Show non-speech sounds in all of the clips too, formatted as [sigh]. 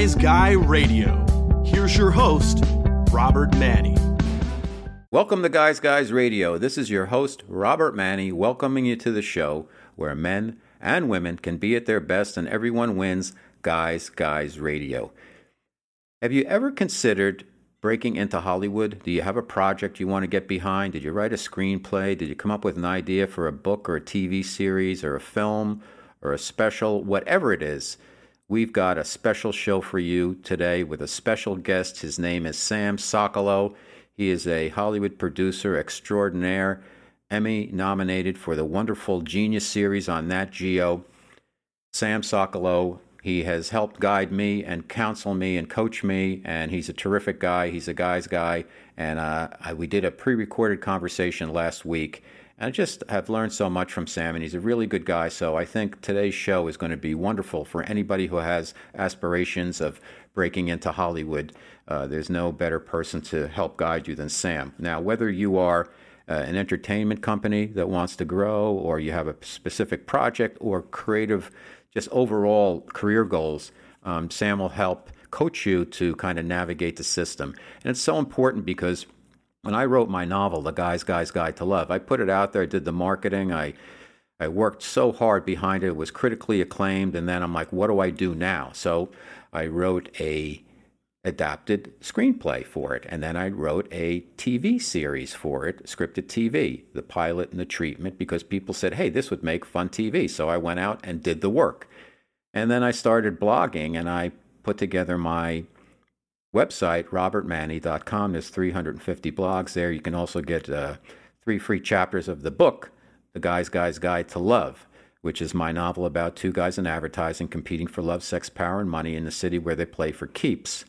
Guys Guy Radio. Here's your host, Robert Manni. Welcome to Guys Guys Radio. This is your host, Robert Manni, welcoming you to the show where men and women can be at their best and everyone wins Guys Guys Radio. Have you ever considered breaking into Hollywood? Do you have a project you want to get behind? Did you write a screenplay? Did you come up with an idea for a book or a TV series or a film or a special? Whatever it is, we've got a special show for you today with a special guest. His name is Sam Sokolow. He is a Hollywood producer extraordinaire, Emmy nominated for the wonderful Genius series on Nat Geo. Sam Sokolow he has helped guide me and counsel me and coach me, and he's a terrific guy. He's a guy's guy. And uh, I, we did a pre recorded conversation last week. I just have learned so much from Sam, and he's a really good guy. So I think today's show is going to be wonderful for anybody who has aspirations of breaking into Hollywood. Uh, there's no better person to help guide you than Sam. Now, whether you are uh, an entertainment company that wants to grow, or you have a specific project or creative just overall career goals, um, Sam will help coach you to kind of navigate the system. And it's so important because when I wrote my novel, The Guy's Guy's Guide to Love, I put it out there, I did the marketing, I I worked so hard behind it, it was critically acclaimed, and then I'm like, what do I do now? So I wrote a adapted screenplay for it. And then I wrote a TV series for it, scripted TV, the pilot and the treatment, because people said, hey, this would make fun TV. So I went out and did the work. And then I started blogging and I put together my website, robertmanni.com. There's 350 blogs there. You can also get uh, three free chapters of the book, The Guy's Guy's Guide to Love. Which is my novel about two guys in advertising competing for love, sex, power, and money in the city where they play for keeps.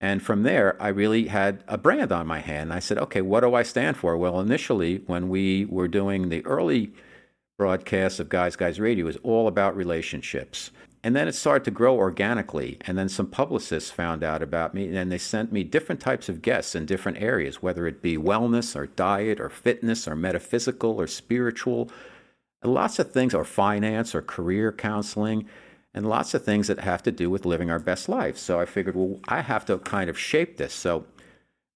And from there, I really had a brand on my hand. I said, okay, what do I stand for? Well, initially, when we were doing the early broadcasts of Guys Guys Radio, it was all about relationships. And then it started to grow organically. And then some publicists found out about me, and they sent me different types of guests in different areas, whether it be wellness or diet or fitness or metaphysical or spiritual, lots of things, or finance or career counseling and lots of things that have to do with living our best life. So I figured, well, I have to kind of shape this. So,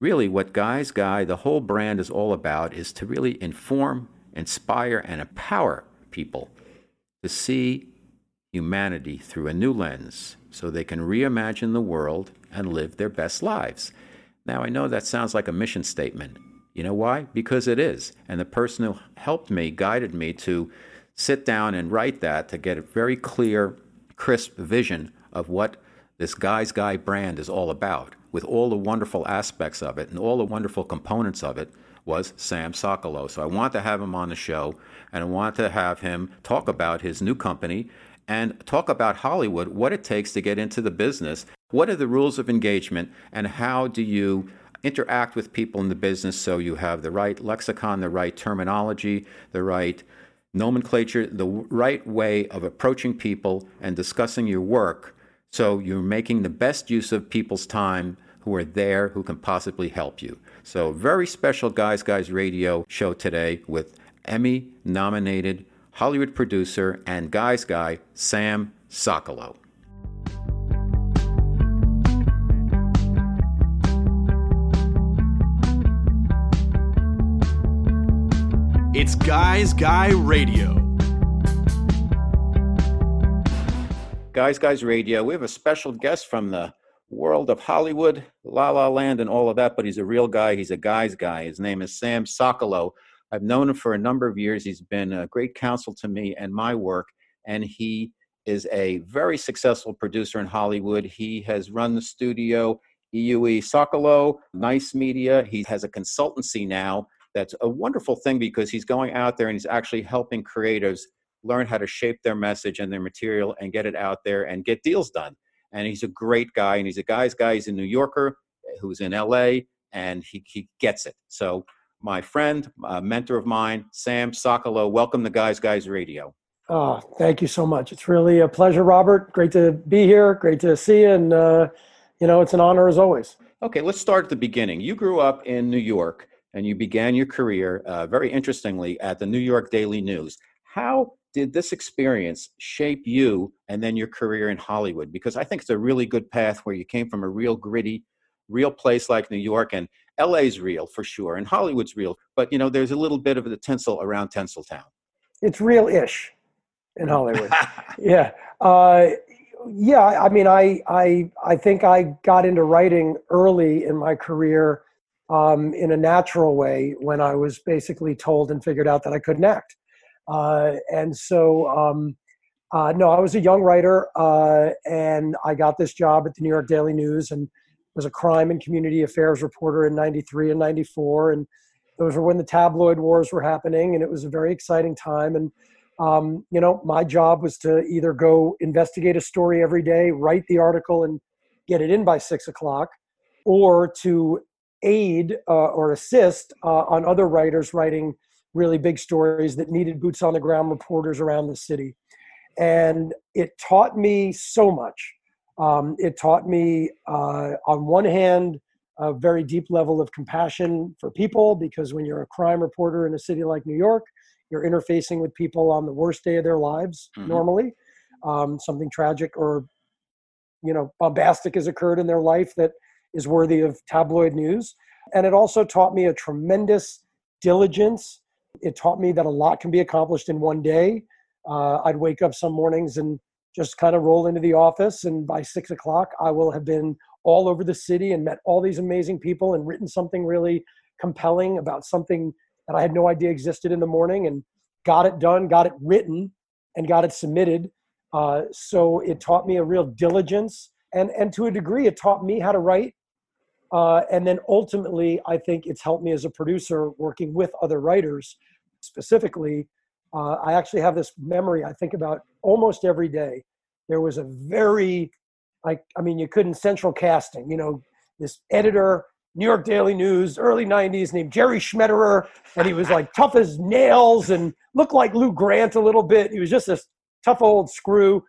really, what Guys Guy, the whole brand is all about is to really inform, inspire, and empower people to see humanity through a new lens so they can reimagine the world and live their best lives. Now, I know that sounds like a mission statement. You know why? Because it is. And the person who helped me, guided me to sit down and write that to get a very clear crisp vision of what this Guy's Guy brand is all about, with all the wonderful aspects of it and all the wonderful components of it, was Sam Sokolow. So I want to have him on the show, and I want to have him talk about his new company and talk about Hollywood, what it takes to get into the business, what are the rules of engagement, and how do you interact with people in the business so you have the right lexicon, the right terminology, the right nomenclature, the right way of approaching people and discussing your work so you're making the best use of people's time who are there who can possibly help you. So, very special Guys Guys Radio show today with Emmy nominated Hollywood producer and Guys Guy Sam Sokolow. It's Guys Guy Radio. Guys Guys Radio. We have a special guest from the world of Hollywood, La La Land, and all of that, but he's a real guy. He's a guy's guy. His name is Sam Sokolow. I've known him for a number of years. He's been a great counsel to me and my work, and he is a very successful producer in Hollywood. He has run the studio EUE Sokolow, Nice Media. He has a consultancy now that's a wonderful thing because he's going out there and he's actually helping creatives learn how to shape their message and their material and get it out there and get deals done. And he's a great guy, and he's a guy's guy. He's a New Yorker who's in LA, and he, he gets it. So, my friend, a mentor of mine, Sam Sokolow, welcome to Guys Guys Radio. Oh, thank you so much. It's really a pleasure, Robert. Great to be here. Great to see you. And, uh, you know, it's an honor as always. Okay, let's start at the beginning. You grew up in New York and you began your career, uh, very interestingly, at the New York Daily News. How did this experience shape you and then your career in Hollywood? Because I think it's a really good path where you came from a real gritty, real place like New York, and LA's real for sure, and Hollywood's real. But you know, there's a little bit of the tinsel around Tinseltown. It's real-ish in Hollywood. [laughs] yeah, uh, yeah. I mean, I I I think I got into writing early in my career um, in a natural way when I was basically told and figured out that I couldn't act. Uh, and so, um, uh, no, I was a young writer, uh, and I got this job at the New York Daily News and was a crime and community affairs reporter in 93 and 94. And those were when the tabloid wars were happening, and it was a very exciting time. And, um, you know, my job was to either go investigate a story every day, write the article, and get it in by six o'clock, or to aid uh, or assist uh, on other writers writing really big stories that needed boots on the ground reporters around the city. And it taught me so much. Um, it taught me, uh, on one hand, a very deep level of compassion for people because when you're a crime reporter in a city like New York, you're interfacing with people on the worst day of their lives mm-hmm. normally. Um, something tragic or you know bombastic has occurred in their life that is worthy of tabloid news. And it also taught me a tremendous diligence it taught me that a lot can be accomplished in one day. Uh, I'd wake up some mornings and just kind of roll into the office, and by six o'clock, I will have been all over the city and met all these amazing people and written something really compelling about something that I had no idea existed in the morning and got it done, got it written, and got it submitted. Uh, so it taught me a real diligence, and and to a degree, it taught me how to write. Uh, and then ultimately, I think it's helped me as a producer working with other writers specifically, uh, I actually have this memory I think about almost every day. There was a very, like, I mean, you couldn't central casting, you know, this editor, New York Daily News, early 90s, named Jerry Schmetterer, and he was like tough as nails and looked like Lou Grant a little bit. He was just this tough old screw.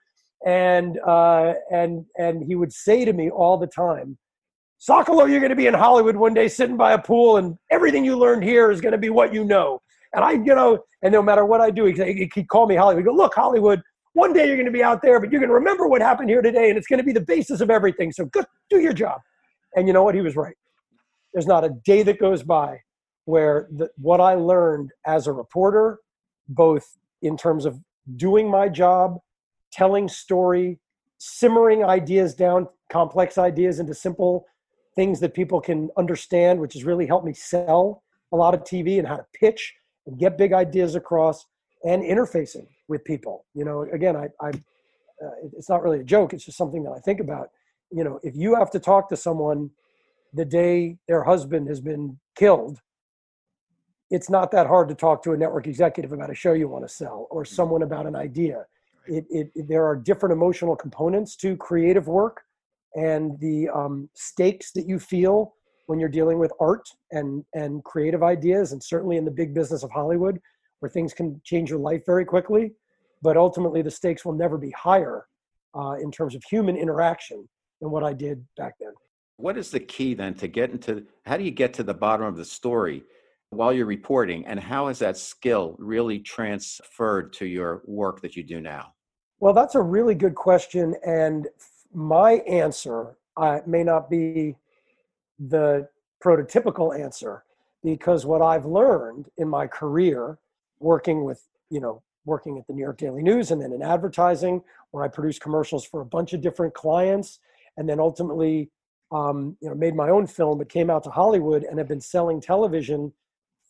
And, uh, and, and he would say to me all the time, Sokolow, you're going to be in Hollywood one day sitting by a pool, and everything you learned here is going to be what you know. And I, you know, and no matter what I do, he, he'd call me Hollywood. He'd go, look, Hollywood, one day you're going to be out there, but you're going to remember what happened here today, and it's going to be the basis of everything. So do your job. And you know what? He was right. There's not a day that goes by where the, what I learned as a reporter, both in terms of doing my job, telling story, simmering ideas down, complex ideas into simple things that people can understand, which has really helped me sell a lot of TV and how to pitch and get big ideas across and interfacing with people. You know, again, I, I uh, it's not really a joke. It's just something that I think about. You know, if you have to talk to someone the day their husband has been killed, it's not that hard to talk to a network executive about a show you want to sell or mm-hmm. someone about an idea. It, it, it there are different emotional components to creative work, and the um, stakes that you feel when you're dealing with art and and creative ideas and certainly in the big business of hollywood where things can change your life very quickly but ultimately the stakes will never be higher uh, in terms of human interaction than what i did back then. What is the key then to get into how do you get to the bottom of the story while you're reporting and how has that skill really transferred to your work that you do now? Well that's a really good question and my answer uh, may not be the prototypical answer because what I've learned in my career working with, you know, working at the New York Daily News and then in advertising, where I produced commercials for a bunch of different clients, and then ultimately, um, you know, made my own film, but came out to Hollywood and have been selling television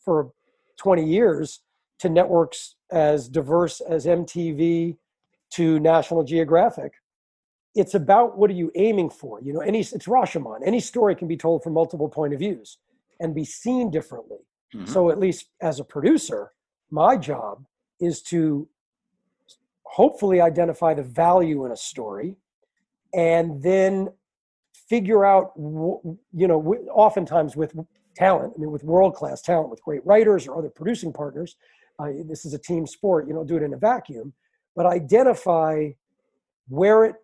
for 20 years to networks as diverse as MTV to National Geographic. It's about what are you aiming for? You know any it's rashomon. Any story can be told from multiple point of views and be seen differently. Mm-hmm. so at least as a producer my job is to hopefully identify the value in a story and then figure out you know oftentimes with talent i mean with world class talent with great writers or other producing partners uh, this is a team sport you don't do it in a vacuum but identify where it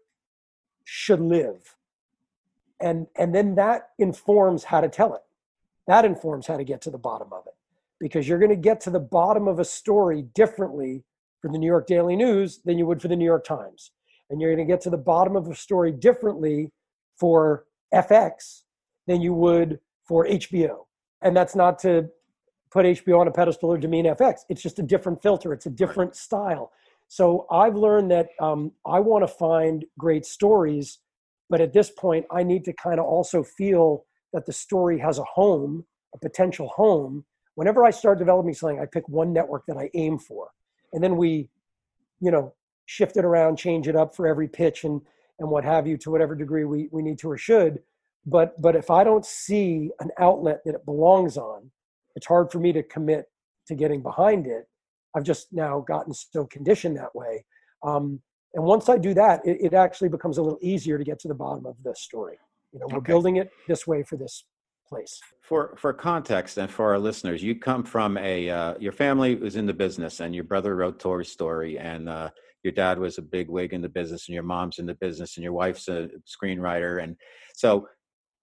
should live. And and then that informs how to tell it. That informs how to get to the bottom of it because you're going to get to the bottom of a story differently for the New York Daily News than you would for the New York Times. And you're going to get to the bottom of a story differently for FX than you would for HBO. And that's not to put HBO on a pedestal or demean FX. It's just a different filter, it's a different right. style. So I've learned that um, I want to find great stories, but at this point, I need to kind of also feel that the story has a home, a potential home. Whenever I start developing something, I pick one network that I aim for, and then we, you know, shift it around, change it up for every pitch and and what have you to whatever degree we, we need to or should. But but if I don't see an outlet that it belongs on, it's hard for me to commit to getting behind it. I've just now gotten so conditioned that way. Um, and once I do that, it, it, actually becomes a little easier to get to the bottom of the story. You know, we're okay. building it this way for this place. For for context and for our listeners, you come from a uh, your family was in the business, and your brother wrote Toy Story, and uh, your dad was a big wig in the business, and your mom's in the business, and your wife's a screenwriter, and so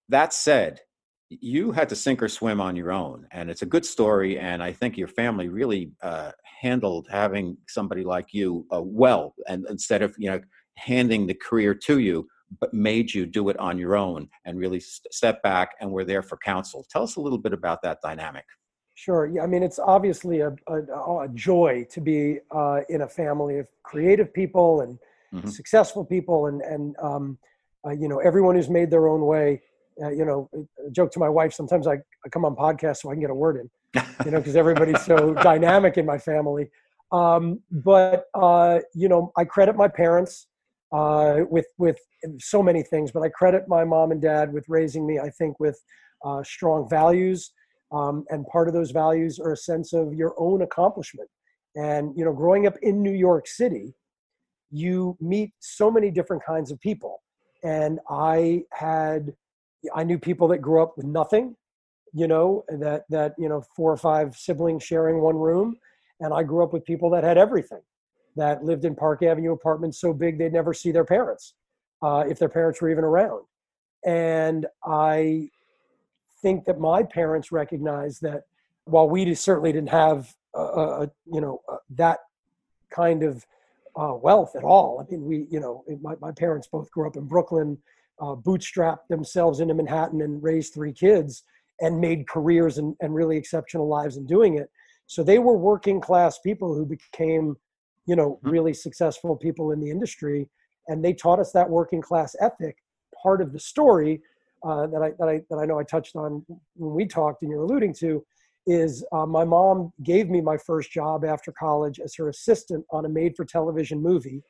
that said, you had to sink or swim on your own, and it's a good story. And I think your family really uh, handled having somebody like you uh, well, and instead of you know handing the career to you, but made you do it on your own and really step back and were there for counsel. Tell us a little bit about that dynamic. Sure. Yeah. I mean, it's obviously a, a, a joy to be uh, in a family of creative people and mm-hmm. successful people, and and um, uh, you know everyone who's made their own way uh, you know, a joke to my wife. Sometimes I, I come on podcasts so I can get a word in, you know, because everybody's so [laughs] dynamic in my family. Um, but uh, you know, I credit my parents uh, with with so many things, but I credit my mom and dad with raising me. I think with uh, strong values, um, and part of those values are a sense of your own accomplishment. And you know, growing up in New York City, you meet so many different kinds of people, and I had I knew people that grew up with nothing, you know, that that you know four or five siblings sharing one room, and I grew up with people that had everything, that lived in Park Avenue apartments so big they'd never see their parents, uh, if their parents were even around, and I think that my parents recognized that while we certainly didn't have a, you know that kind of uh, wealth at all. I mean, we, you know, my, my parents both grew up in Brooklyn uh, bootstrapped themselves into Manhattan and raised three kids and made careers and, and really exceptional lives in doing it. So they were working class people who became, you know, mm-hmm. really successful people in the industry. And they taught us that working class ethic. Part of the story uh, that I that I that I know I touched on when we talked and you're alluding to is uh, my mom gave me my first job after college as her assistant on a made for television movie,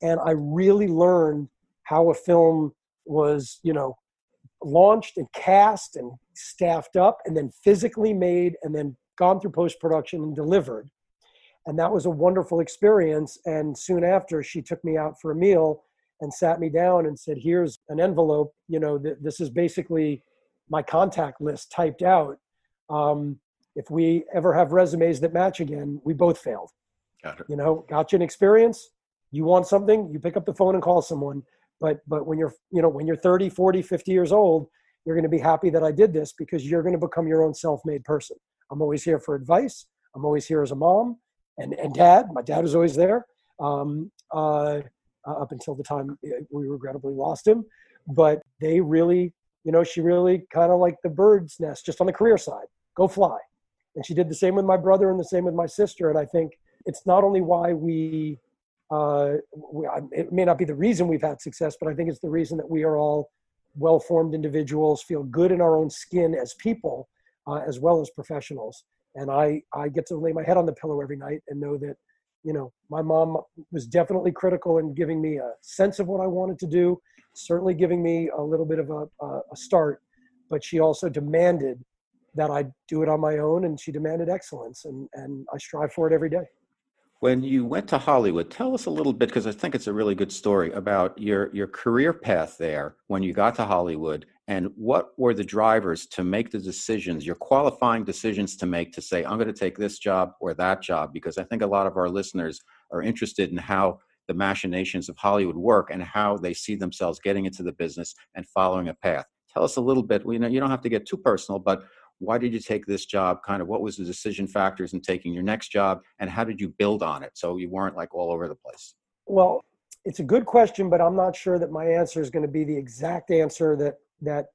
and I really learned how a film was you know launched and cast and staffed up and then physically made and then gone through post production and delivered and that was a wonderful experience and soon after she took me out for a meal and sat me down and said here's an envelope you know th- this is basically my contact list typed out. Um, if we ever have resumes that match again we both failed. Got it. you know got you an experience? You want something? You pick up the phone and call someone. But but when you're you know when you're 30 40 50 years old you're going to be happy that i did this because you're going to become your own self-made person. I'm always here for advice. I'm always here as a mom and and dad my dad was always there um, uh, uh up until the time we regrettably lost him but they really you know she really kind of like the bird's nest just on the career side go fly and she did the same with my brother and the same with my sister and i think it's not only why we uh, we, it may not be the reason we've had success, but I think it's the reason that we are all well formed individuals, feel good in our own skin as people, uh, as well as professionals. And I, I get to lay my head on the pillow every night and know that, you know, my mom was definitely critical in giving me a sense of what I wanted to do, certainly giving me a little bit of a, a start, but she also demanded that I do it on my own and she demanded excellence and, and I strive for it every day. When you went to Hollywood, tell us a little bit because I think it's a really good story about your your career path there when you got to Hollywood and what were the drivers to make the decisions, your qualifying decisions to make to say I'm going to take this job or that job because I think a lot of our listeners are interested in how the machinations of Hollywood work and how they see themselves getting into the business and following a path. Tell us a little bit, you know, you don't have to get too personal, but why did you take this job? Kind of what was the decision factors in taking your next job, and how did you build on it so you weren't like all over the place? Well, it's a good question, but I'm not sure that my answer is going to be the exact answer that that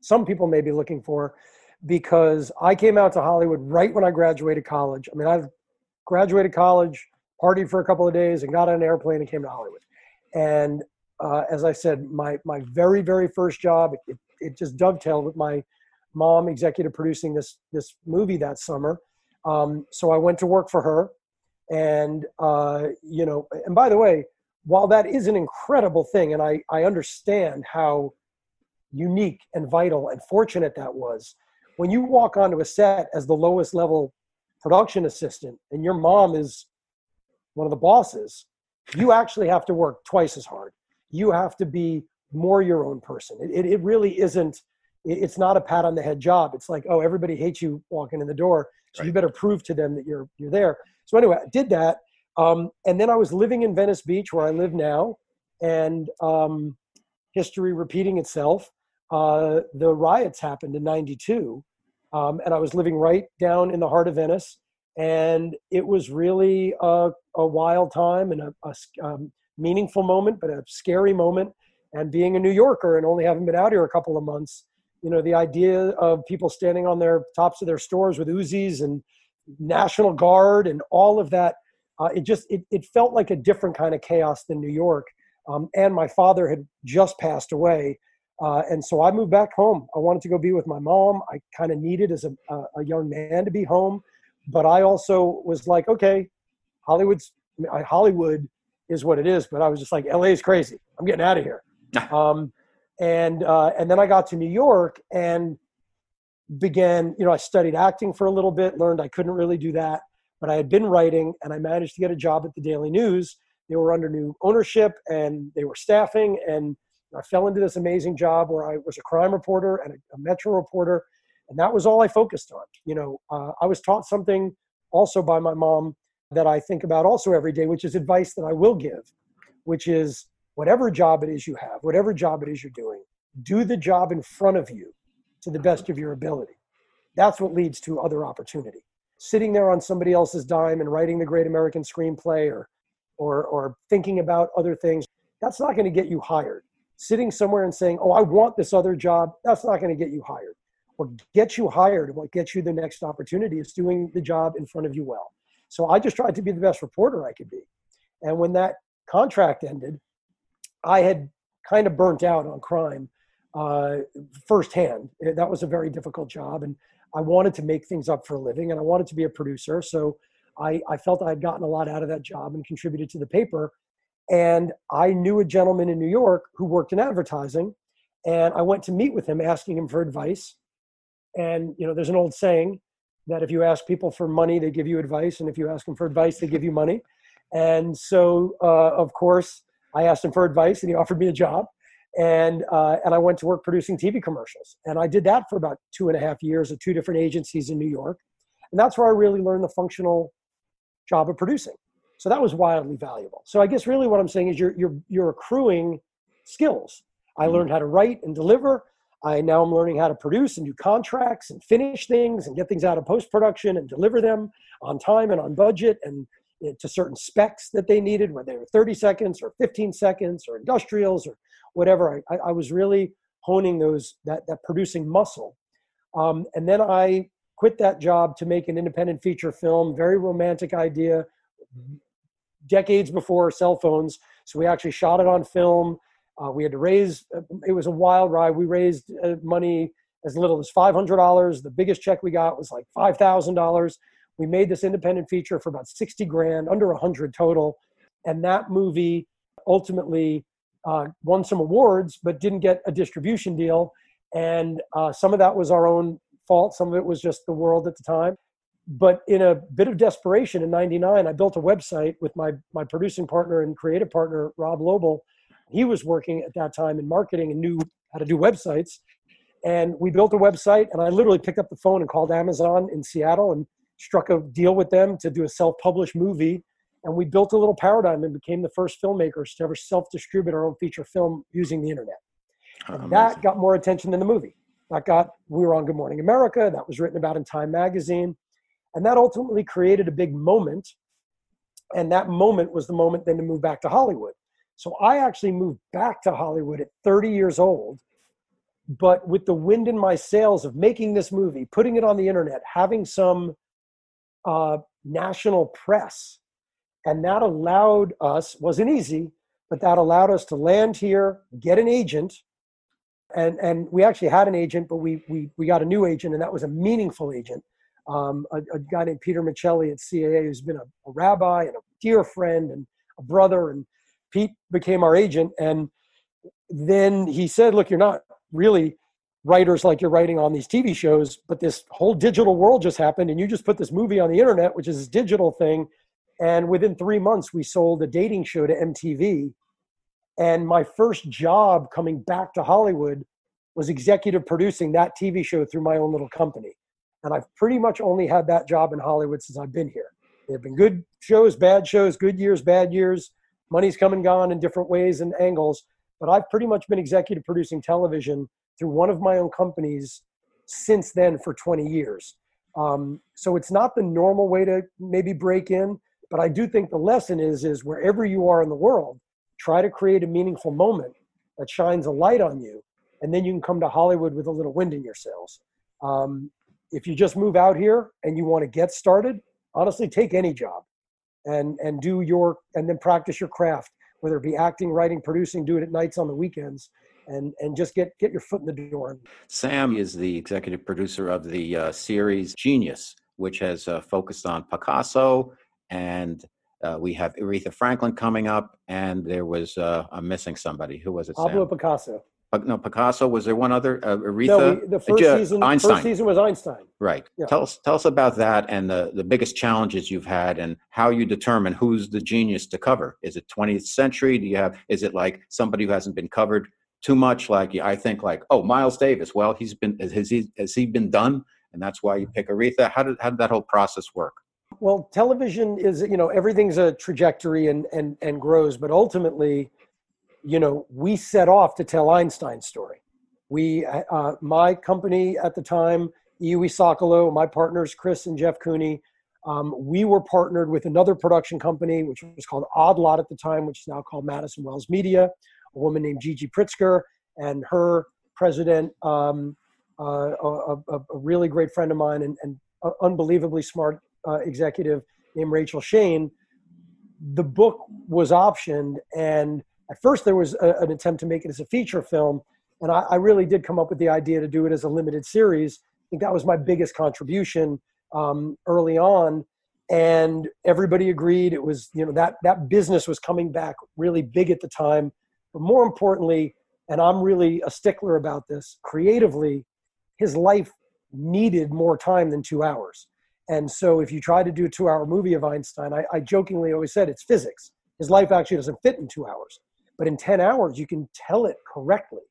some people may be looking for because I came out to Hollywood right when I graduated college. I mean, I graduated college, partied for a couple of days, and got on an airplane and came to Hollywood. And uh, as I said, my my very very first job it, it just dovetailed with my mom executive producing this this movie that summer. Um, so I went to work for her, and uh, you know, and by the way, while that is an incredible thing, and I I understand how unique and vital and fortunate that was, when you walk onto a set as the lowest level production assistant, and your mom is one of the bosses, you actually have to work twice as hard. You have to be more your own person. It, it, it really isn't it's not a pat on the head job. It's like, oh, everybody hates you walking in the door, so right. you better prove to them that you're you're there. So anyway, I did that, um, and then I was living in Venice Beach, where I live now, and um, history repeating itself. Uh, the riots happened in '92, um, and I was living right down in the heart of Venice, and it was really a, a wild time and a, a um, meaningful moment, but a scary moment. And being a New Yorker and only having been out here a couple of months, you know the idea of people standing on their tops of their stores with uzis and national guard and all of that uh, it just it, it felt like a different kind of chaos than new york um, and my father had just passed away uh, and so i moved back home i wanted to go be with my mom i kind of needed as a, a young man to be home but i also was like okay hollywood's hollywood is what it is but i was just like la is crazy i'm getting out of here [laughs] um, and uh, and then I got to New York and began. You know, I studied acting for a little bit, learned I couldn't really do that, but I had been writing, and I managed to get a job at the Daily News. They were under new ownership, and they were staffing, and I fell into this amazing job where I was a crime reporter and a, a Metro reporter, and that was all I focused on. You know, uh, I was taught something also by my mom that I think about also every day, which is advice that I will give, which is whatever job it is you have, whatever job it is you're doing, do the job in front of you to the best of your ability. That's what leads to other opportunity. Sitting there on somebody else's dime and writing the great American screenplay or, or, or thinking about other things, that's not going to get you hired. Sitting somewhere and saying, oh, I want this other job, that's not going to get you hired. What gets you hired what gets you the next opportunity is doing the job in front of you well. So I just tried to be the best reporter I could be. And when that contract ended, I had kind of burnt out on crime uh, firsthand. That was a very difficult job, and I wanted to make things up for a living, and I wanted to be a producer. So I, I felt I had gotten a lot out of that job and contributed to the paper. And I knew a gentleman in New York who worked in advertising, and I went to meet with him, asking him for advice. And you know, there's an old saying that if you ask people for money, they give you advice, and if you ask them for advice, they give you money. And so, uh, of course, I asked him for advice, and he offered me a job. And uh, and I went to work producing TV commercials, and I did that for about two and a half years at two different agencies in New York, and that's where I really learned the functional job of producing. So that was wildly valuable. So I guess really what I'm saying is you're you're you're accruing skills. I mm-hmm. learned how to write and deliver. I now I'm learning how to produce and do contracts and finish things and get things out of post production and deliver them on time and on budget and to certain specs that they needed, whether they were 30 seconds or 15 seconds or industrials or whatever. I, I was really honing those that that producing muscle. Um, and then I quit that job to make an independent feature film. Very romantic idea, decades before cell phones. So we actually shot it on film. Uh, we had to raise. It was a wild ride. We raised uh, money as little as five hundred dollars. The biggest check we got was like five thousand dollars we made this independent feature for about 60 grand, under 100 total. And that movie ultimately uh, won some awards, but didn't get a distribution deal. And uh, some of that was our own fault, some of it was just the world at the time. But in a bit of desperation in 99, I built a website with my, my producing partner and creative partner, Rob Lobel. He was working at that time in marketing and knew how to do websites. And we built a website, and I literally picked up the phone and called Amazon in Seattle and struck a deal with them to do a self-published movie and we built a little paradigm and became the first filmmakers to ever self-distribute our own feature film using the internet and that got more attention than the movie That got, we were on Good Morning America. That was written about in Time Magazine. And that ultimately created a big moment. And that moment was the moment then to move back to Hollywood. So I actually moved back to Hollywood at 30 years old, but with the wind in my sails of making this movie, putting it on the internet, having some uh, national press. And that allowed us, wasn't easy, but that allowed us to land here, get an agent. And, and we actually had an agent, but we, we, we got a new agent, and that was a meaningful agent. Um, a, a, guy named Peter Micelli at CAA, who's been a, a rabbi and a dear friend and a brother. And Pete became our agent. And then he said, Look, you're not really writers like you're writing on these TV shows, but this whole digital world just happened, and you just put this movie on the internet, which is this digital thing. And within three months, we sold a dating show to MTV. And my first job coming back to Hollywood was executive producing that TV show through my own little company. And I've pretty much only had that job in Hollywood since I've been here. There have been good shows, bad shows, good years, bad years. Money's come and gone in different ways and angles. But I've pretty much been executive producing television through one of my own companies since then for 20 years. Um, so it's not the normal way to maybe break in, but I do think the lesson is is wherever you are in the world, try to create a meaningful moment that shines a light on you, and then you can come to Hollywood with a little wind in your sails. Um, if you just move out here and you want to get started, honestly, take any job, and and do your and then practice your craft, whether it be acting, writing, producing, do it at nights on the weekends and and just get get your foot in the door. Sam is the executive producer of the uh, series Genius, which has uh, focused on Picasso, and uh, we have Aretha Franklin coming up, and there was uh, I'm missing somebody. Who was it? Pablo Sam? Picasso. No, Picasso. Was there one other? Uh, Aretha. No, we, the first season. Einstein. First season was Einstein. Right. Yeah. Tell us tell us about that and the the biggest challenges you've had and how you determine who's the genius to cover. Is it 20th century? Do you have? Is it like somebody who hasn't been covered too much like I think like oh Miles Davis well he's been has he has he been done and that's why you pick Aretha how did how did that whole process work well television is you know everything's a trajectory and and and grows but ultimately you know we set off to tell Einstein's story we uh, my company at the time EUE Sokolow my partners Chris and Jeff Cooney um, we were partnered with another production company which was called Odd Lot at the time which is now called Madison Wells Media a woman named Gigi Pritzker and her president, um, uh, a, a, a, really great friend of mine and, and unbelievably smart uh, executive named Rachel Shane. The book was optioned, and at first there was a, an attempt to make it as a feature film, and I, I, really did come up with the idea to do it as a limited series. I think that was my biggest contribution um, early on, and everybody agreed. It was you know that that business was coming back really big at the time but more importantly, and I'm really a stickler about this, creatively, his life needed more time than two hours. And so if you try to do a two hour movie of Einstein, I, I jokingly always said it's physics. His life actually doesn't fit in two hours. But in 10 hours, you can tell it correctly.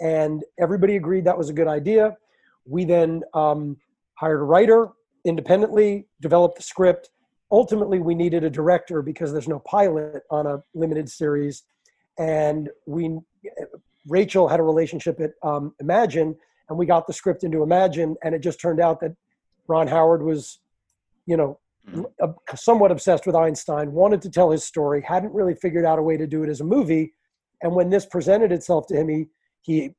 And everybody agreed that was a good idea. We then um, hired a writer independently, developed the script. Ultimately, we needed a director because there's no pilot on a limited series and we Rachel had a relationship at um, Imagine, and we got the script into Imagine, and it just turned out that Ron Howard was, you know. Somewhat obsessed with Einstein, wanted to tell his story, hadn't really figured out a way to do it as a movie, and when this presented itself to him, he he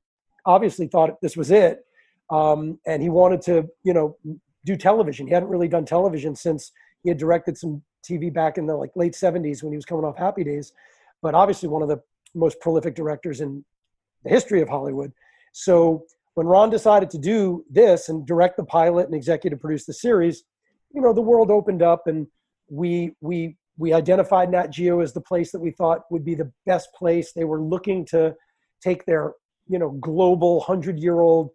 obviously thought this was it, um, and he wanted to, you know, do television. He hadn't really done television since he had directed some TV back in the like late '70s when he was coming off Happy Days, but obviously one of the most prolific directors in the history of Hollywood. So when Ron decided to do this and direct the pilot and executive produce the series, you know, the world opened up and we we we identified Nat Geo as the place that we thought would be the best place. They were looking to take their, you know, global 100-year-old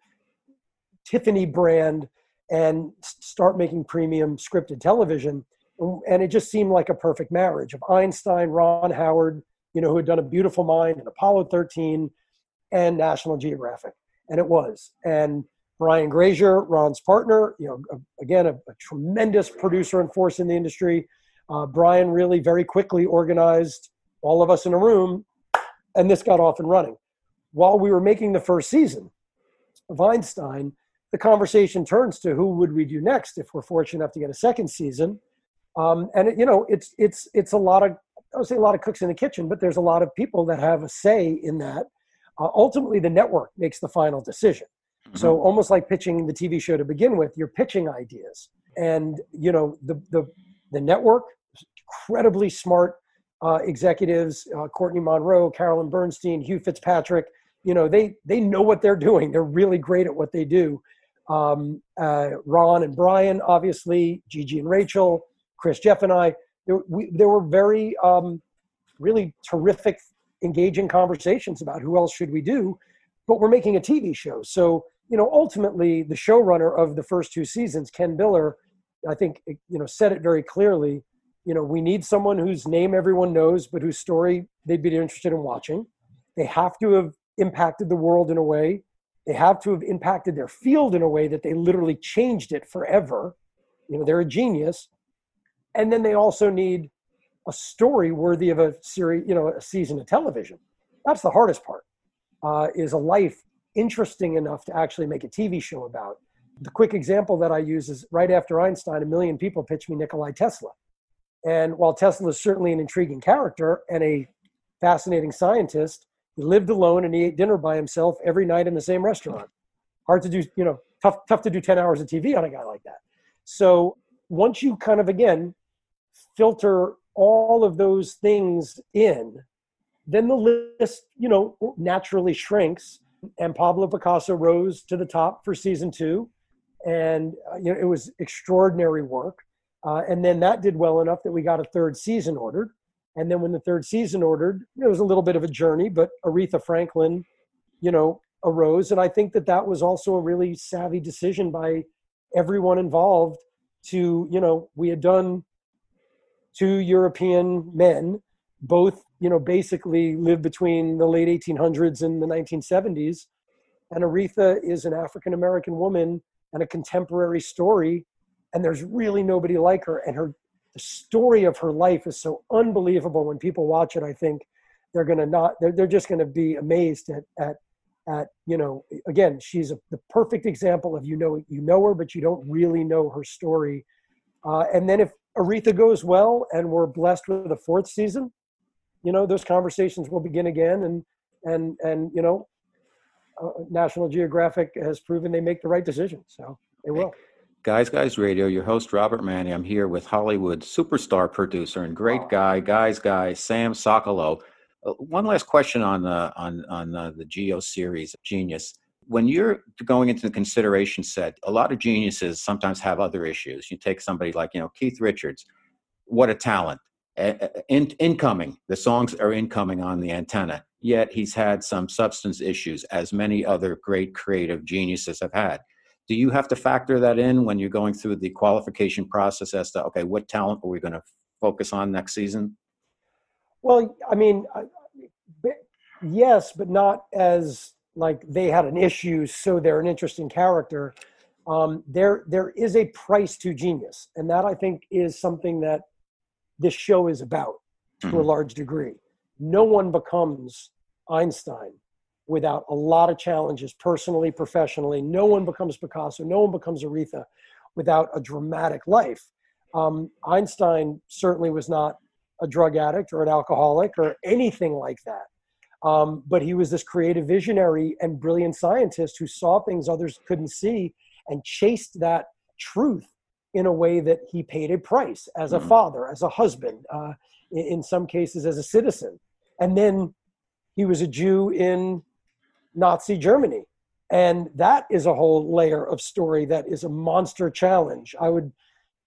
Tiffany brand and start making premium scripted television. And it just seemed like a perfect marriage of Einstein, Ron Howard, you know, who had done a beautiful mind and Apollo 13 and National Geographic. And it was. And Brian Grazer, Ron's partner, you know, again, a, a tremendous producer and force in the industry. Uh, Brian really very quickly organized all of us in a room, and this got off and running. While we were making the first season, of Einstein, the conversation turns to who would we do next if we're fortunate enough to get a second season. Um, and it, you know, it's it's it's a lot of I would say a lot of cooks in the kitchen, but there's a lot of people that have a say in that. Uh, ultimately, the network makes the final decision. Mm-hmm. So almost like pitching the TV show to begin with, you're pitching ideas, and you know the the the network, incredibly smart uh, executives, uh, Courtney Monroe, Carolyn Bernstein, Hugh Fitzpatrick. You know they they know what they're doing. They're really great at what they do. Um, uh, Ron and Brian, obviously, Gigi and Rachel, Chris, Jeff, and I. There, we, there were very um, really terrific, engaging conversations about who else should we do. But we're making a TV show, so you know ultimately the showrunner of the first two seasons, Ken Biller, I think you know said it very clearly you know, we need someone whose name everyone knows, but whose story they'd be interested in watching. They have to have impacted the world in a way. They have to have impacted their field in a way that they literally changed it forever. You know, they're a genius. And then they also need a story worthy of a series, you know, a season of television. That's the hardest part. Uh, is a life interesting enough to actually make a TV show about? The quick example that I use is right after Einstein, a million people pitched me Nikolai Tesla and while Tesla is certainly an intriguing character and a fascinating scientist, he lived alone and he ate dinner by himself every night in the same restaurant. Hard to do, you know, tough, tough to do 10 hours of TV on a guy like that. So once you kind of, again, filter all of those things in, then the list, you know, naturally shrinks. And Pablo Picasso rose to the top for season two. And, uh, you know, it was extraordinary work. Uh, and then that did well enough that we got a third season ordered. And then when the third season ordered, it was a little bit of a journey, but Aretha Franklin, you know, arose. And I think that that was also a really savvy decision by everyone involved to, you know, we had done two European men, both, you know, basically lived between the late 1800s and the 1970s. And Aretha is an African American woman and a contemporary story and there's really nobody like her. And her the story of her life is so unbelievable. When people watch it i think they're going to not they're, they're just going to be amazed at at at you know again she's a, the perfect example of you know you know her but you don't really know her story. Uh, and then if aretha goes well and we're blessed with a fourth season you know those conversations will begin again and and and you know uh, national geographic has proven they make the right decision so they will Guys Guys Radio, your host Robert Manni. I'm here with Hollywood superstar producer and great guy, Guys Guy Sam Sokolow. Uh, one last question on uh, on on uh, the Geo series, Genius. When you're going into the consideration set, a lot of geniuses sometimes have other issues. You take somebody like you know Keith Richards, what a talent! In, incoming, the songs are incoming on the antenna. Yet he's had some substance issues, as many other great creative geniuses have had. Do you have to factor that in when you're going through the qualification process as to okay what talent are we going to focus on next season? Well i mean yes but not as like they had an issue so they're an interesting character. Um, there there is a price to genius and that i think is something that this show is about to mm-hmm. a large degree no one becomes einstein without a lot of challenges personally, professionally. No one becomes Picasso, no one becomes Aretha without a dramatic life. Um, Einstein certainly was not a drug addict or an alcoholic or anything like that. Um, but he was this creative visionary and brilliant scientist who saw things others couldn't see and chased that truth in a way that he paid a price as a mm. father, as a husband, uh, in, in some cases as a citizen. And then he was a Jew in Nazi Germany. And that is a whole layer of story that is a monster challenge. I would,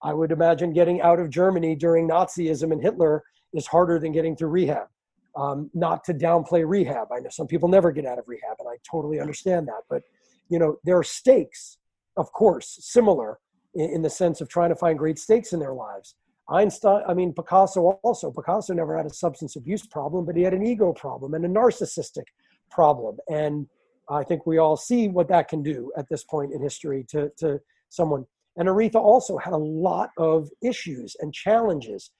I would imagine getting out of Germany during Nazism and Hitler is harder than getting through rehab. Um, not to downplay rehab. I know some people never get out of rehab, and I totally understand that. But you know, there are stakes, of course, similar in, in the sense of trying to find great stakes in their lives. Einstein, I mean, Picasso also. Picasso never had a substance abuse problem, but he had an ego problem and a narcissistic problem. And I think we all see what that can do at this point in history to, to someone. And Aretha also had a lot of issues and challenges.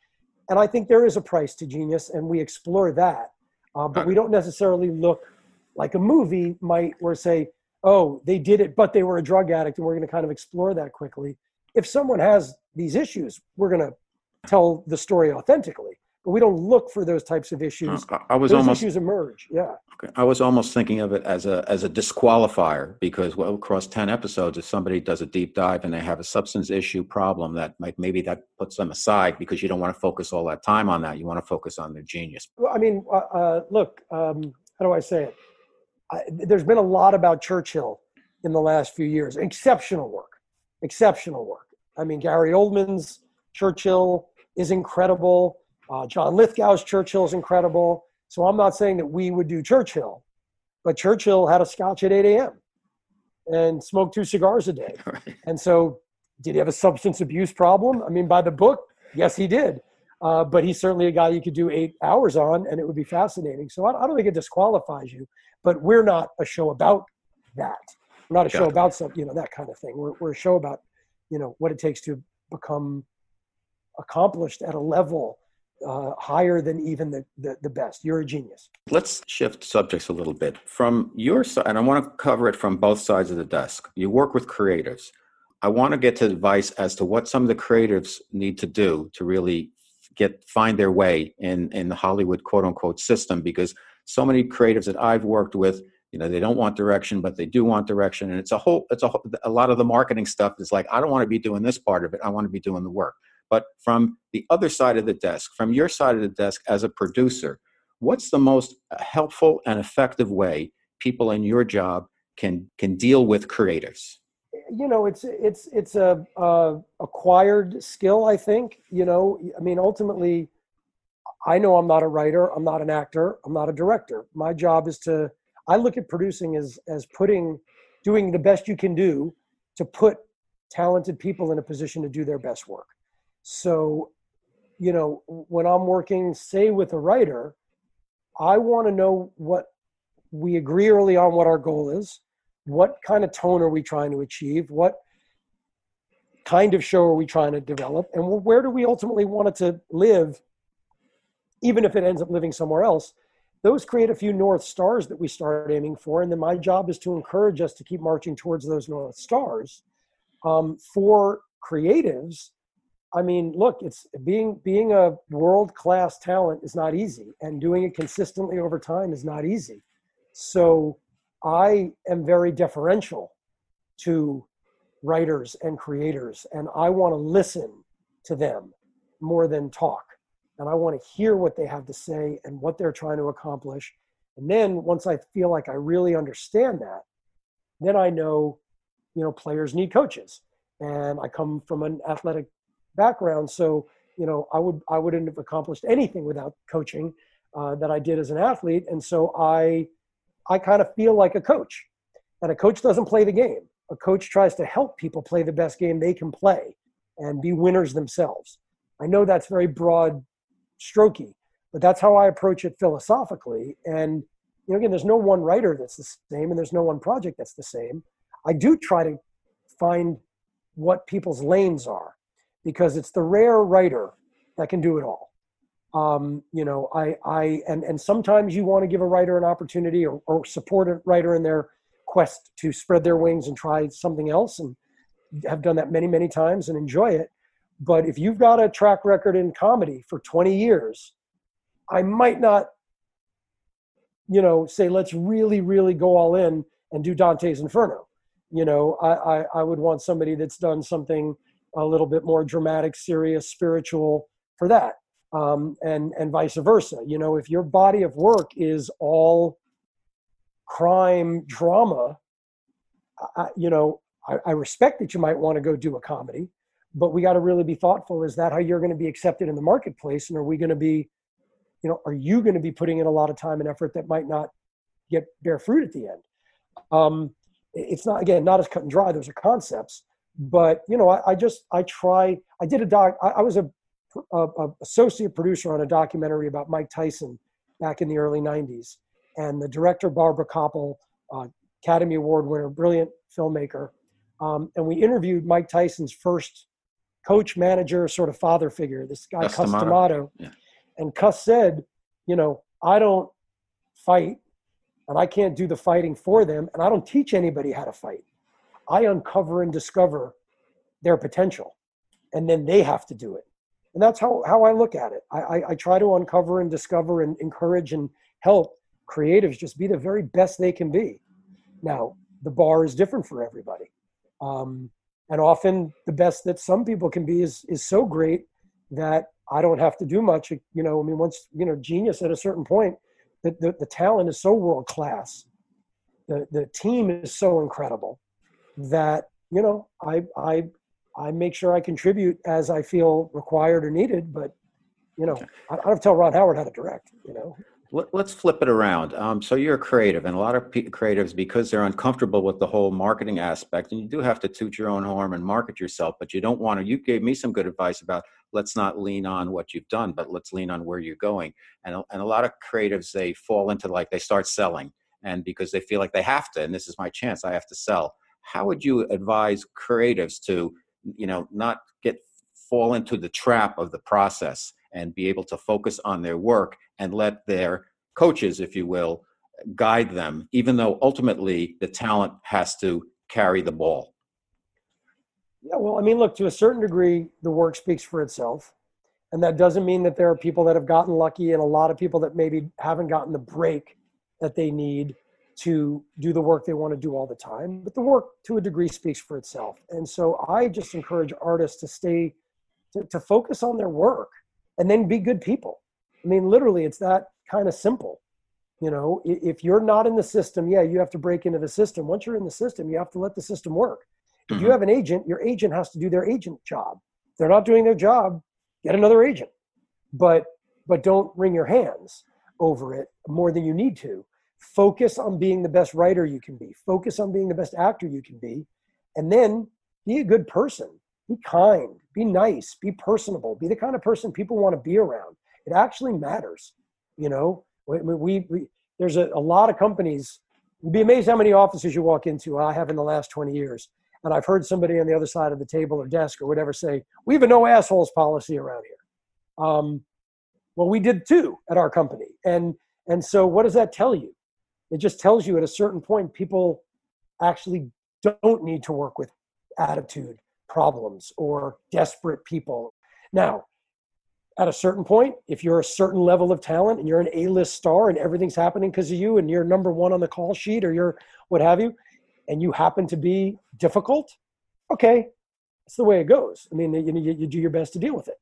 And I think there is a price to genius, and we explore that. Uh, but we don't necessarily look like a movie might, where say, oh, they did it, but they were a drug addict, and we're going to kind of explore that quickly. If someone has these issues, we're going to tell the story authentically but we don't look for those types of issues. I, I was those almost issues emerge. Yeah. Okay. I was almost thinking of it as a as a disqualifier because well, across ten episodes, if somebody does a deep dive and they have a substance issue problem, that like maybe that puts them aside because you don't want to focus all that time on that. You want to focus on their genius. Well, I mean, uh, uh, look, um, how do I say it? I, there's been a lot about Churchill in the last few years. Exceptional work, exceptional work. I mean, Gary Oldman's Churchill is incredible. Uh, John Lithgow's Churchill is incredible. So I'm not saying that we would do Churchill, but Churchill had a scotch at 8 a.m. and smoked two cigars a day. [laughs] Right. And so, did he have a substance abuse problem? I mean, by the book, yes, he did. Uh, but he's certainly a guy you could do eight hours on, and it would be fascinating. So I, I don't think it disqualifies you. But we're not a show about that. We're not a show about some, you know, that kind of thing. We're we're a show about, you know, what it takes to become accomplished at a level uh, higher than even the, the, the best. You're a genius. Let's shift subjects a little bit. From your side, and I want to cover it from both sides of the desk. You work with creatives. I want to get to advice as to what some of the creatives need to do to really get find their way in in the Hollywood quote unquote system because so many creatives that I've worked with you know they don't want direction but they do want direction and it's a whole it's a, a lot of the marketing stuff is like i don't want to be doing this part of it i want to be doing the work but from the other side of the desk, from your side of the desk as a producer, what's the most uh, helpful and effective way people in your job can can deal with creatives? You know, it's it's it's a, a acquired skill. I think. You know, I mean, ultimately, I know I'm not a writer. I'm not an actor. I'm not a director. My job is to. I look at producing as as putting, doing the best you can do to put talented people in a position to do their best work. So, you know, when I'm working, say, with a writer, I want to know what we agree early on what our goal is. What kind of tone are we trying to achieve? What kind of show are we trying to develop? And where do we ultimately want it to live, even if it ends up living somewhere else? Those create a few North Stars that we start aiming for. And then my job is to encourage us to keep marching towards those North Stars. Um, for creatives, I mean, look, it's being being a world class talent is not easy, and doing it consistently over time is not easy. So, I am very deferential to writers and creators, and I want to listen to them more than talk, and I want to hear what they have to say and what they're trying to accomplish. And then once I feel like I really understand that, then I know, you know, players need coaches, and I come from an athletic background. So, you know, I would I wouldn't have accomplished anything without coaching uh, that I did as an athlete. And so I I kind of feel like a coach. And a coach doesn't play the game. A coach tries to help people play the best game they can play and be winners themselves. I know that's very broad strokey, but that's how I approach it philosophically. And you know, again, there's no one writer that's the same, and there's no one project that's the same. I do try to find what people's lanes are because it's the rare writer that can do it all. Um, you know, I, I, and, and sometimes you want to give a writer an opportunity or, or support a writer in their quest to spread their wings and try something else and have done that many, many times and enjoy it. But if you've got a track record in comedy for 20 years, I might not, you know, say, let's really, really go all in and do Dante's Inferno. You know, I, I, I would want somebody that's done something a little bit more dramatic, serious, spiritual for that, um, and and vice versa. You know, if your body of work is all crime drama, I, you know, I, I respect that you might want to go do a comedy, but we got to really be thoughtful. Is that how you're going to be accepted in the marketplace, and are we going to be, you know, are you going to be putting in a lot of time and effort that might not get bear fruit at the end? Um, it's not again not as cut and dry. Those are concepts, but you know, I, I just I try. I did a doc. I, I was a, a, a, associate producer on a documentary about Mike Tyson back in the early '90s, and the director Barbara Kopple, uh, Academy Award winner, brilliant filmmaker, um, and we interviewed Mike Tyson's first coach, manager, sort of father figure. This guy Cus D'Amato, yeah. and Cus said, you know, I don't fight. and I can't do the fighting for them, and I don't teach anybody how to fight. I uncover and discover their potential, and then they have to do it. And that's how, how I look at it. I, I, I try to uncover and discover and encourage and help creatives just be the very best they can be. Now, the bar is different for everybody. Um, and often the best that some people can be is, is so great that I don't have to do much. You know, I mean, once, you know, genius at a certain point, the, the, the talent is so world class. The, the team is so incredible that, you know, I, I, I make sure I contribute as I feel required or needed, but you know, I don't have to tell Ron Howard how to direct, you know. Let's flip it around. Um, so you're a creative, and a lot of p- creatives, because they're uncomfortable with the whole marketing aspect, and you do have to toot your own horn and market yourself, but you don't want to. You gave me some good advice about let's not lean on what you've done, but let's lean on where you're going. And and a lot of creatives they fall into like they start selling, and because they feel like they have to, and this is my chance, I have to sell. How would you advise creatives to, you know, not get fall into the trap of the process? and be able to focus on their work and let their coaches, if you will, guide them, even though ultimately the talent has to carry the ball. Yeah, well, I mean, look, to a certain degree, the work speaks for itself. And that doesn't mean that there are people that have gotten lucky and a lot of people that maybe haven't gotten the break that they need to do the work they want to do all the time. But the work, to a degree, speaks for itself. And so I just encourage artists to stay, to, to focus on their work and then be good people. I mean, literally, it's that kind of simple. You know, if you're not in the system, yeah, you have to break into the system. Once you're in the system, you have to let the system work. If mm-hmm. you have an agent, your agent has to do their agent job. If they're not doing their job, get another agent. But but don't wring your hands over it more than you need to. Focus on being the best writer you can be. Focus on being the best actor you can be. And then be a good person be kind, be nice, be personable, be the kind of person people want to be around. It actually matters. You know, we, we, we there's a, a lot of companies. You'd be amazed how many offices you walk into. I have in the last 20 years. And I've heard somebody on the other side of the table or desk or whatever say, we have a no assholes policy around here. Um, well, we did too at our company. And, and so what does that tell you? It just tells you at a certain point, people actually don't need to work with attitude problems or desperate people. Now, at a certain point, if you're a certain level of talent and you're an A-list star and everything's happening because of you and you're number one on the call sheet or you're what have you, and you happen to be difficult, okay, that's the way it goes. I mean, you, you, you do your best to deal with it.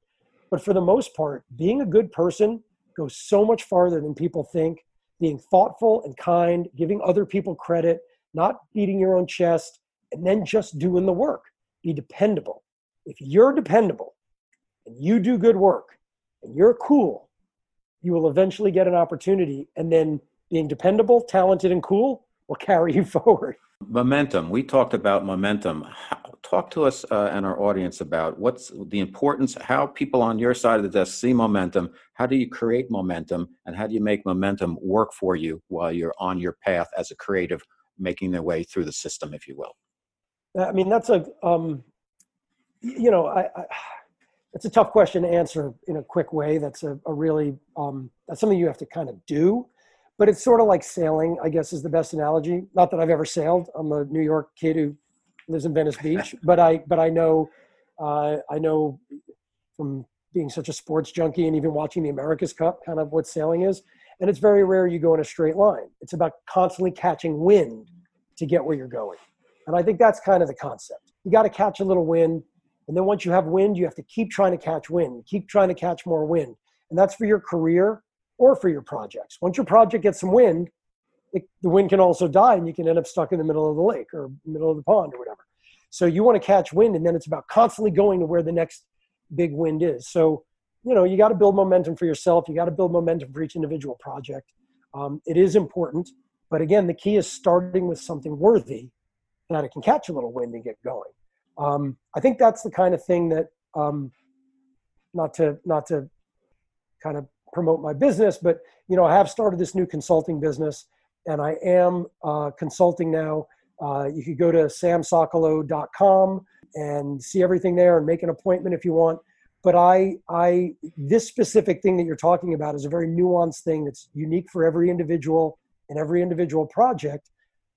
But for the most part, being a good person goes so much farther than people think. Being thoughtful and kind, giving other people credit, not beating your own chest, and then just doing the work be dependable. If you're dependable and you do good work and you're cool, you will eventually get an opportunity. And then being dependable, talented, and cool will [laughs] carry you forward. Momentum. We talked about momentum. Talk to us uh, and our audience about what's the importance, how people on your side of the desk see momentum. How do you create momentum, and how do you make momentum work for you while you're on your path as a creative, making their way through the system, if you will? I mean, that's a, um, you know, I, I, a tough question to answer in a quick way. That's a, a really, um, that's something you have to kind of do. But it's sort of like sailing, I guess, is the best analogy. Not that I've ever sailed. I'm a New York kid who lives in Venice Beach, but I, but I know, uh, I know from being such a sports junkie and even watching the America's Cup, kind of what sailing is. And it's very rare you go in a straight line. It's about constantly catching wind to get where you're going. And I think that's kind of the concept. You got to catch a little wind. And then once you have wind, you have to keep trying to catch wind, keep trying to catch more wind. And that's for your career or for your projects. Once your project gets some wind, it, the wind can also die and you can end up stuck in the middle of the lake or middle of the pond or whatever. So you want to catch wind and then it's about constantly going to where the next big wind is. So, you know, you got to build momentum for yourself. You got to build momentum for each individual project. Um, it is important. But again, the key is starting with something worthy that it can catch a little wind and get going. Um, I think that's the kind of thing that, um, not to not to kind of promote my business, but you know, I have started this new consulting business, and I am uh, consulting now. Uh, you could go to samsokolow.com and see everything there and make an appointment if you want. But I, I, this specific thing that you're talking about is a very nuanced thing that's unique for every individual and every individual project,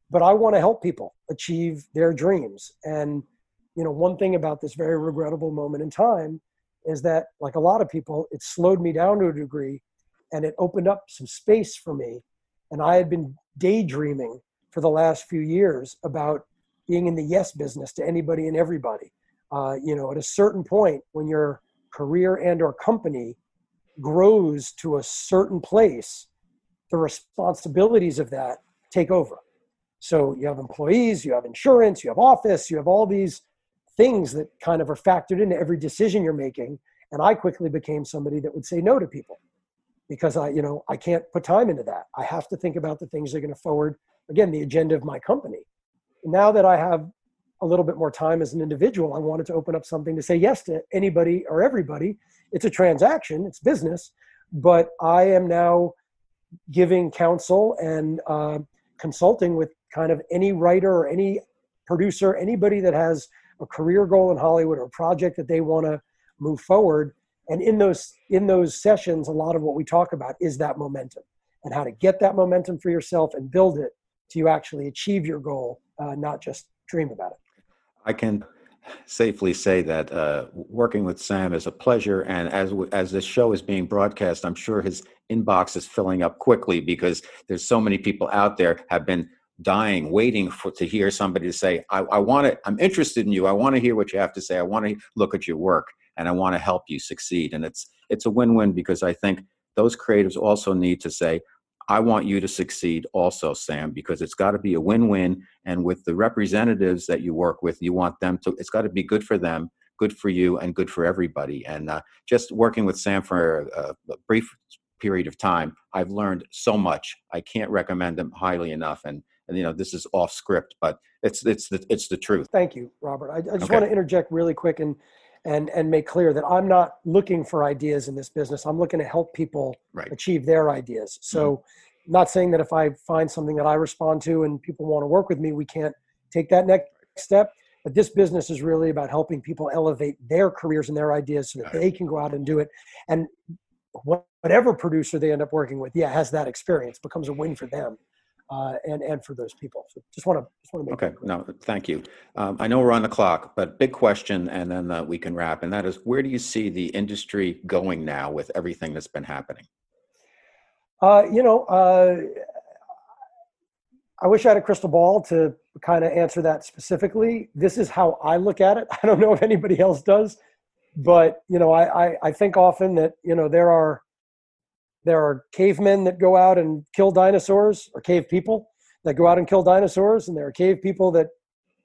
but I want to help people achieve their dreams. And, you know, one thing about this very regrettable moment in time is that, like a lot of people, it slowed me down to a degree and it opened up some space for me. And I had been daydreaming for the last few years about being in the yes business to anybody and everybody. Uh, you know, at a certain point when your career and or company grows to a certain place, the responsibilities of that take over. So you have employees, you have insurance, you have office, you have all these things that kind of are factored into every decision you're making. And I quickly became somebody that would say no to people because I, you know, I can't put time into that. I have to think about the things that are going to forward, again, the agenda of my company. Now that I have a little bit more time as an individual, I wanted to open up something to say yes to anybody or everybody. It's a transaction, it's business, but I am now giving counsel and uh, consulting with kind of any writer or any producer, anybody that has a career goal in Hollywood or a project that they want to move forward. And in those in those sessions, a lot of what we talk about is that momentum and how to get that momentum for yourself and build it to you actually achieve your goal, uh, not just dream about it. I can safely say that uh, working with Sam is a pleasure, and as as this show is being broadcast, I'm sure his inbox is filling up quickly because there's so many people out there have been dying, waiting for to hear somebody to say, I, I want to, I'm interested in you. I want to hear what you have to say. I want to look at your work and I want to help you succeed. And it's it's a win-win because I think those creatives also need to say, I want you to succeed also, Sam, because it's got to be a win-win. And with the representatives that you work with, you want them to, it's got to be good for them, good for you, and good for everybody. And uh, just working with Sam for a, a brief period of time, I've learned so much. I can't recommend him highly enough. And and you know this is off script, but it's it's the it's the truth. Thank you, Robert. I, I just okay. want to interject really quick and and and make clear that I'm not looking for ideas in this business. I'm looking to help people right. achieve their ideas. So, mm-hmm. not saying that if I find something that I respond to and people want to work with me, we can't take that next step. But this business is really about helping people elevate their careers and their ideas so that right. they can go out and do it. And whatever producer they end up working with, yeah, has that experience, becomes a win for them uh, and and for those people. So just want to just want to make okay. No, thank you. Um, I know we're on the clock, but big question, and then uh, we can wrap. And that is, where do you see the industry going now with everything that's been happening? Uh, you know, uh, I wish I had a crystal ball to kind of answer that specifically. This is how I look at it. [laughs] I don't know if anybody else does, but you know, I, I, I think often that you know there are there are cavemen that go out and kill dinosaurs, or cave people that go out and kill dinosaurs, and there are cave people that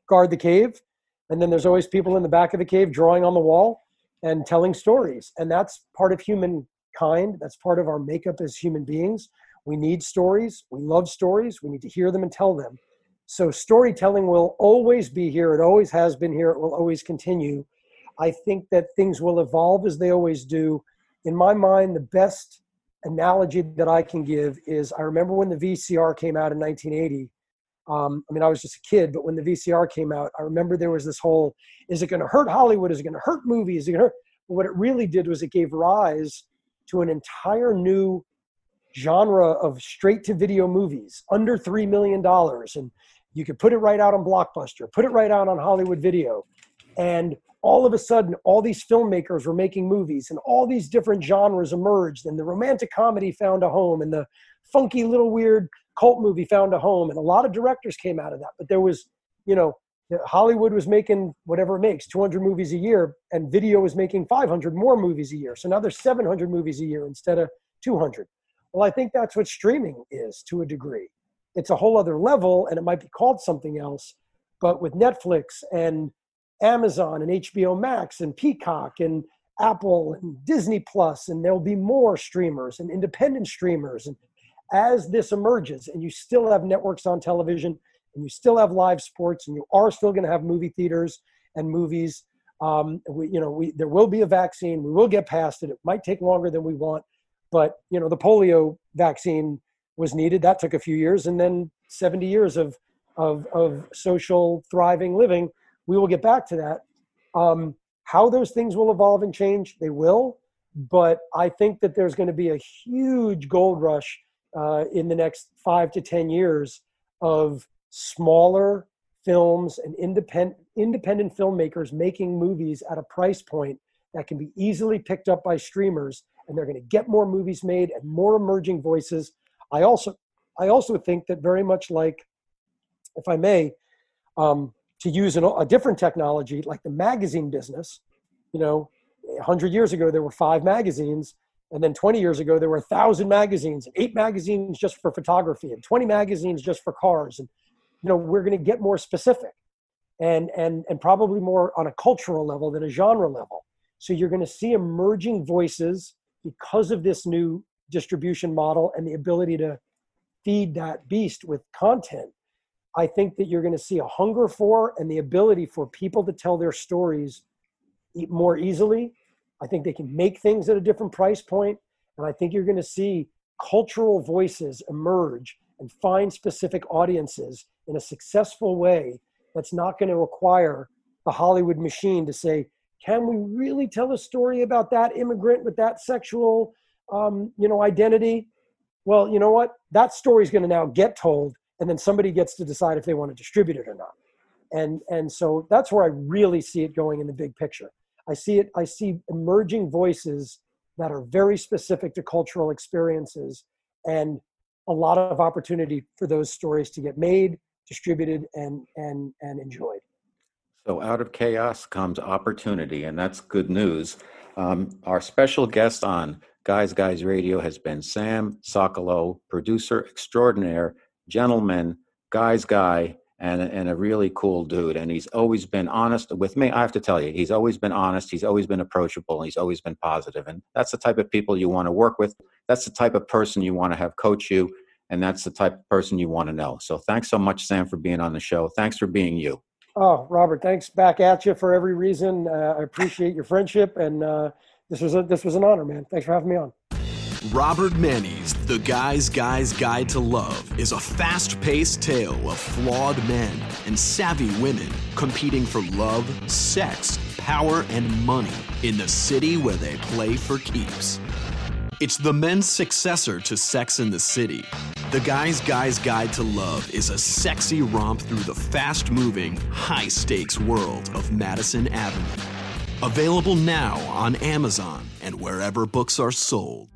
guard the cave. And then there's always people in the back of the cave drawing on the wall and telling stories. And that's part of humankind. That's part of our makeup as human beings. We need stories. We love stories. We need to hear them and tell them. So storytelling will always be here. It always has been here. It will always continue. I think that things will evolve as they always do. In my mind, the best analogy that I can give is I remember when the VCR came out in 1980. Um, I mean, I was just a kid, but when the VCR came out, I remember there was this whole is it going to hurt Hollywood? Is it going to hurt movies? Is it going to hurt? What it really did was it gave rise to an entire new genre of straight to video movies under $3 million. And you could put it right out on Blockbuster, put it right out on Hollywood Video. And all of a sudden all these filmmakers were making movies and all these different genres emerged and the romantic comedy found a home and the funky little weird cult movie found a home and a lot of directors came out of that. But there was you know hollywood was making whatever it makes 200 movies a year and video was making 500 more movies a year. So now there's 700 movies a year instead of 200 well i think that's what streaming is to a degree. It's a whole other level and it might be called something else but with netflix and Amazon and HBO Max and Peacock and Apple and Disney Plus, and there'll be more streamers and independent streamers. And as this emerges, and you still have networks on television, and you still have live sports, and you are still going to have movie theaters and movies. Um, we, you know, we there will be a vaccine. We will get past it. It might take longer than we want, but you know, the polio vaccine was needed. That took a few years, and then 70 years of of, of social thriving living we will get back to that. Um, how those things will evolve and change, they will. But I think that there's going to be a huge gold rush uh, in the next five to 10 years of smaller films and independent, independent filmmakers making movies at a price point that can be easily picked up by streamers and they're going to get more movies made and more emerging voices i also i also think that very much like if i may um, to use an, a different technology like the magazine business. You know 100 years ago there were five magazines and then 20 years ago there were 1000 magazines eight magazines just for photography and 20 magazines just for cars and you know we're going to get more specific and and and probably more on a cultural level than a genre level. So you're going to see emerging voices because of this new distribution model and the ability to feed that beast with content I think that you're going to see a hunger for and the ability for people to tell their stories more easily. I think they can make things at a different price point, and I think you're going to see cultural voices emerge and find specific audiences in a successful way that's not going to require the Hollywood machine to say, can we really tell a story about that immigrant with that sexual, um, you know, identity? Well, you know what? That story is going to now get told and then somebody gets to decide if they want to distribute it or not. And and so that's where i really see it going in the big picture. I see it i see emerging voices that are very specific to cultural experiences and a lot of opportunity for those stories to get made distributed and and and enjoyed. So out of chaos comes opportunity and that's good news. Um, our special guest on guys guys radio has been sam sokolow producer extraordinaire gentleman, guy's guy, and, and a really cool dude. And he's always been honest with me. I have to tell you, he's always been honest. He's always been approachable. He's always been positive. And that's the type of people you want to work with. That's the type of person you want to have coach you. And that's the type of person you want to know. So thanks so much, Sam, for being on the show. Thanks for being you. Oh, Robert, thanks back at you for every reason. Uh, I appreciate your friendship. And uh, this, was a, this was an honor, man. Thanks for having me on. Robert Manni's The Guy's Guy's Guide to Love is a fast paced tale of flawed men and savvy women competing for love, sex, power, and money in the city where they play for keeps. It's the men's successor to Sex in the City. The Guy's Guy's Guide to Love is a sexy romp through the fast moving, high stakes world of Madison Avenue. Available now on Amazon and wherever books are sold.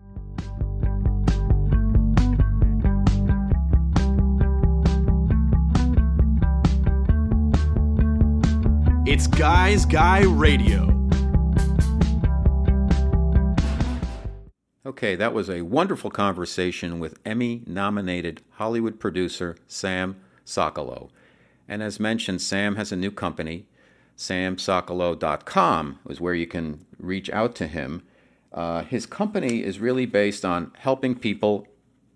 It's Guys Guy Radio. Okay, that was a wonderful conversation with Emmy nominated Hollywood producer Sam Sokolow. And as mentioned, Sam has a new company. SamSokolow.com is where you can reach out to him. Uh, his company is really based on helping people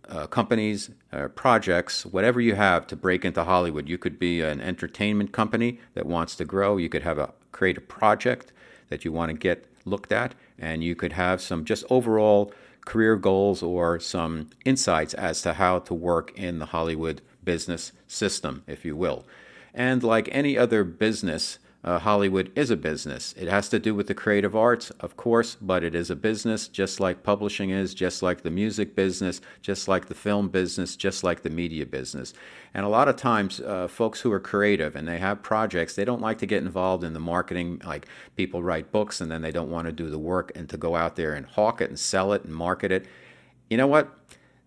uh, companies, uh, projects, whatever you have to break into Hollywood. You could be an entertainment company that wants to grow. You could have a create a project that you want to get looked at, and you could have some just overall career goals or some insights as to how to work in the Hollywood business system, if you will. And like any other business, uh, Hollywood is a business. It has to do with the creative arts, of course, but it is a business just like publishing is, just like the music business, just like the film business, just like the media business. And a lot of times, uh, folks who are creative and they have projects, they don't like to get involved in the marketing. Like people write books and then they don't want to do the work and to go out there and hawk it and sell it and market it. You know what?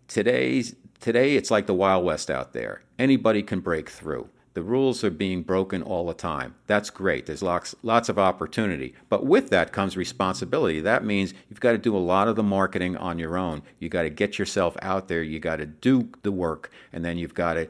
Today's today it's like the Wild West out there. Anybody can break through. The rules are being broken all the time. That's great. There's lots, lots of opportunity. But with that comes responsibility. That means you've got to do a lot of the marketing on your own. You've got to get yourself out there. You've got to do the work, and then you've got to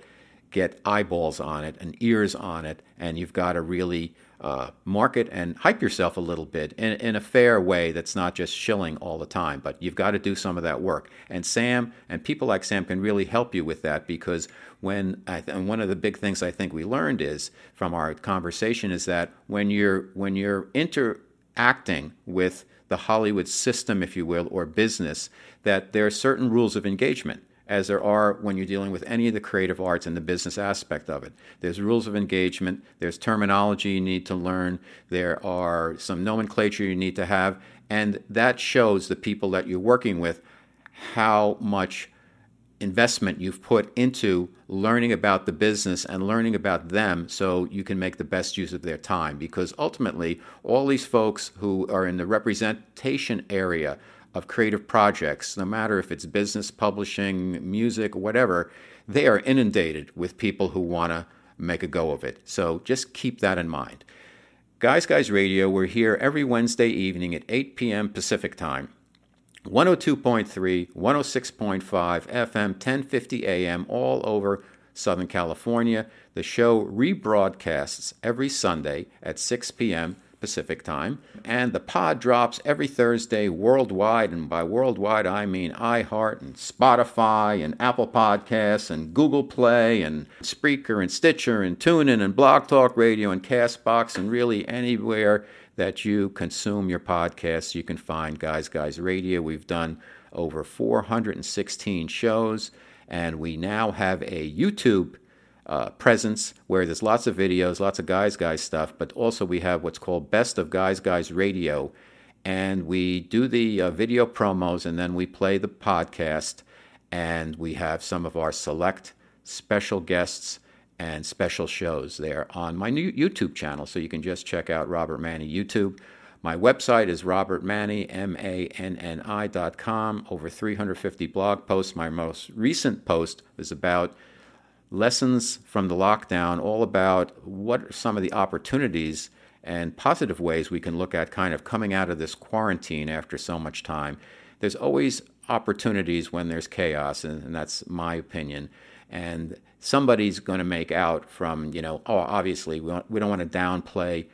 get eyeballs on it and ears on it, and you've got to really uh, market and hype yourself a little bit in, in a fair way that's not just shilling all the time. But you've got to do some of that work. And Sam and people like Sam can really help you with that because when th- and one of the big things I think we learned is from our conversation is that when you're when you're interacting with the Hollywood system, if you will, or business, that there are certain rules of engagement as there are when you're dealing with any of the creative arts and the business aspect of it. There's rules of engagement, there's terminology you need to learn, there are some nomenclature you need to have, and that shows the people that you're working with how much investment you've put into learning about the business and learning about them so you can make the best use of their time. Because ultimately, all these folks who are in the representation area of creative projects, no matter if it's business, publishing, music, whatever, they are inundated with people who want to make a go of it. So just keep that in mind. Guys Guys Radio, we're here every Wednesday evening at 8 p.m. Pacific Time. 102.3, 106.5 FM, 1050 AM, all over Southern California. The show rebroadcasts every Sunday at 6 p.m. Pacific Time. And the pod drops every Thursday worldwide. And by worldwide, I mean iHeart and Spotify and Apple Podcasts and Google Play and Spreaker and Stitcher and TuneIn and Blog Talk Radio and Castbox and really anywhere that you consume your podcasts, you can find Guys Guys Radio. We've done over 416 shows, and we now have a YouTube uh, presence where there's lots of videos, lots of Guys Guys stuff, but also we have what's called Best of Guys Guys Radio. And we do the uh, video promos and then we play the podcast, and we have some of our select special guests and special shows there on my new YouTube channel. So you can just check out Robert Manni YouTube. My website is robertmanni, M-A-N-N-I dot com. Over 350 blog posts. My most recent post is about lessons from the lockdown, all about what are some of the opportunities and positive ways we can look at kind of coming out of this quarantine after so much time. There's always opportunities when there's chaos, and, and that's my opinion. And somebody's going to make out from, you know, oh, obviously, we don't, we don't want to downplay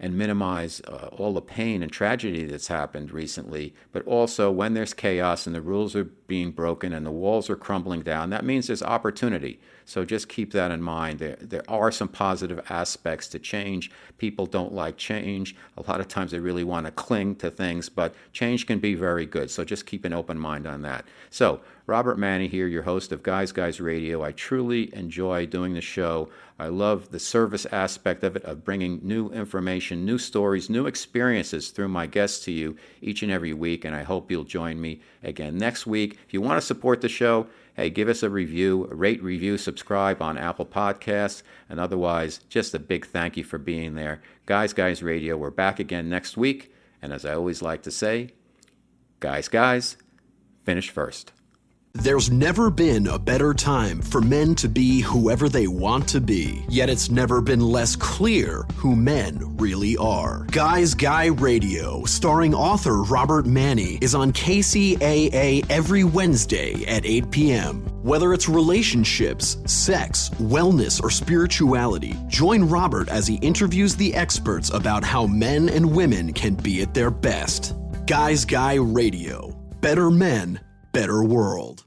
and minimize uh, all the pain and tragedy that's happened recently, but also when there's chaos and the rules are being broken and the walls are crumbling down, that means there's opportunity. So just keep that in mind. There, there are some positive aspects to change. People don't like change. A lot of times they really want to cling to things, but change can be very good. So just keep an open mind on that. So, Robert Manni here, your host of Guys Guys Radio. I truly enjoy doing the show. I love the service aspect of it, of bringing new information, new stories, new experiences through my guests to you each and every week. And I hope you'll join me again next week. If you want to support the show, hey, give us a review, rate, review, subscribe on Apple Podcasts, and otherwise, just a big thank you for being there. Guys, Guys Radio, we're back again next week. And as I always like to say, guys, guys, finish first. There's never been a better time for men to be whoever they want to be, yet it's never been less clear who men really are. Guys Guy Radio, starring author Robert Manni, is on KCAA every Wednesday at 8 p.m. Whether it's relationships, sex, wellness, or spirituality, join Robert as he interviews the experts about how men and women can be at their best. Guys Guy Radio. Better men, better world.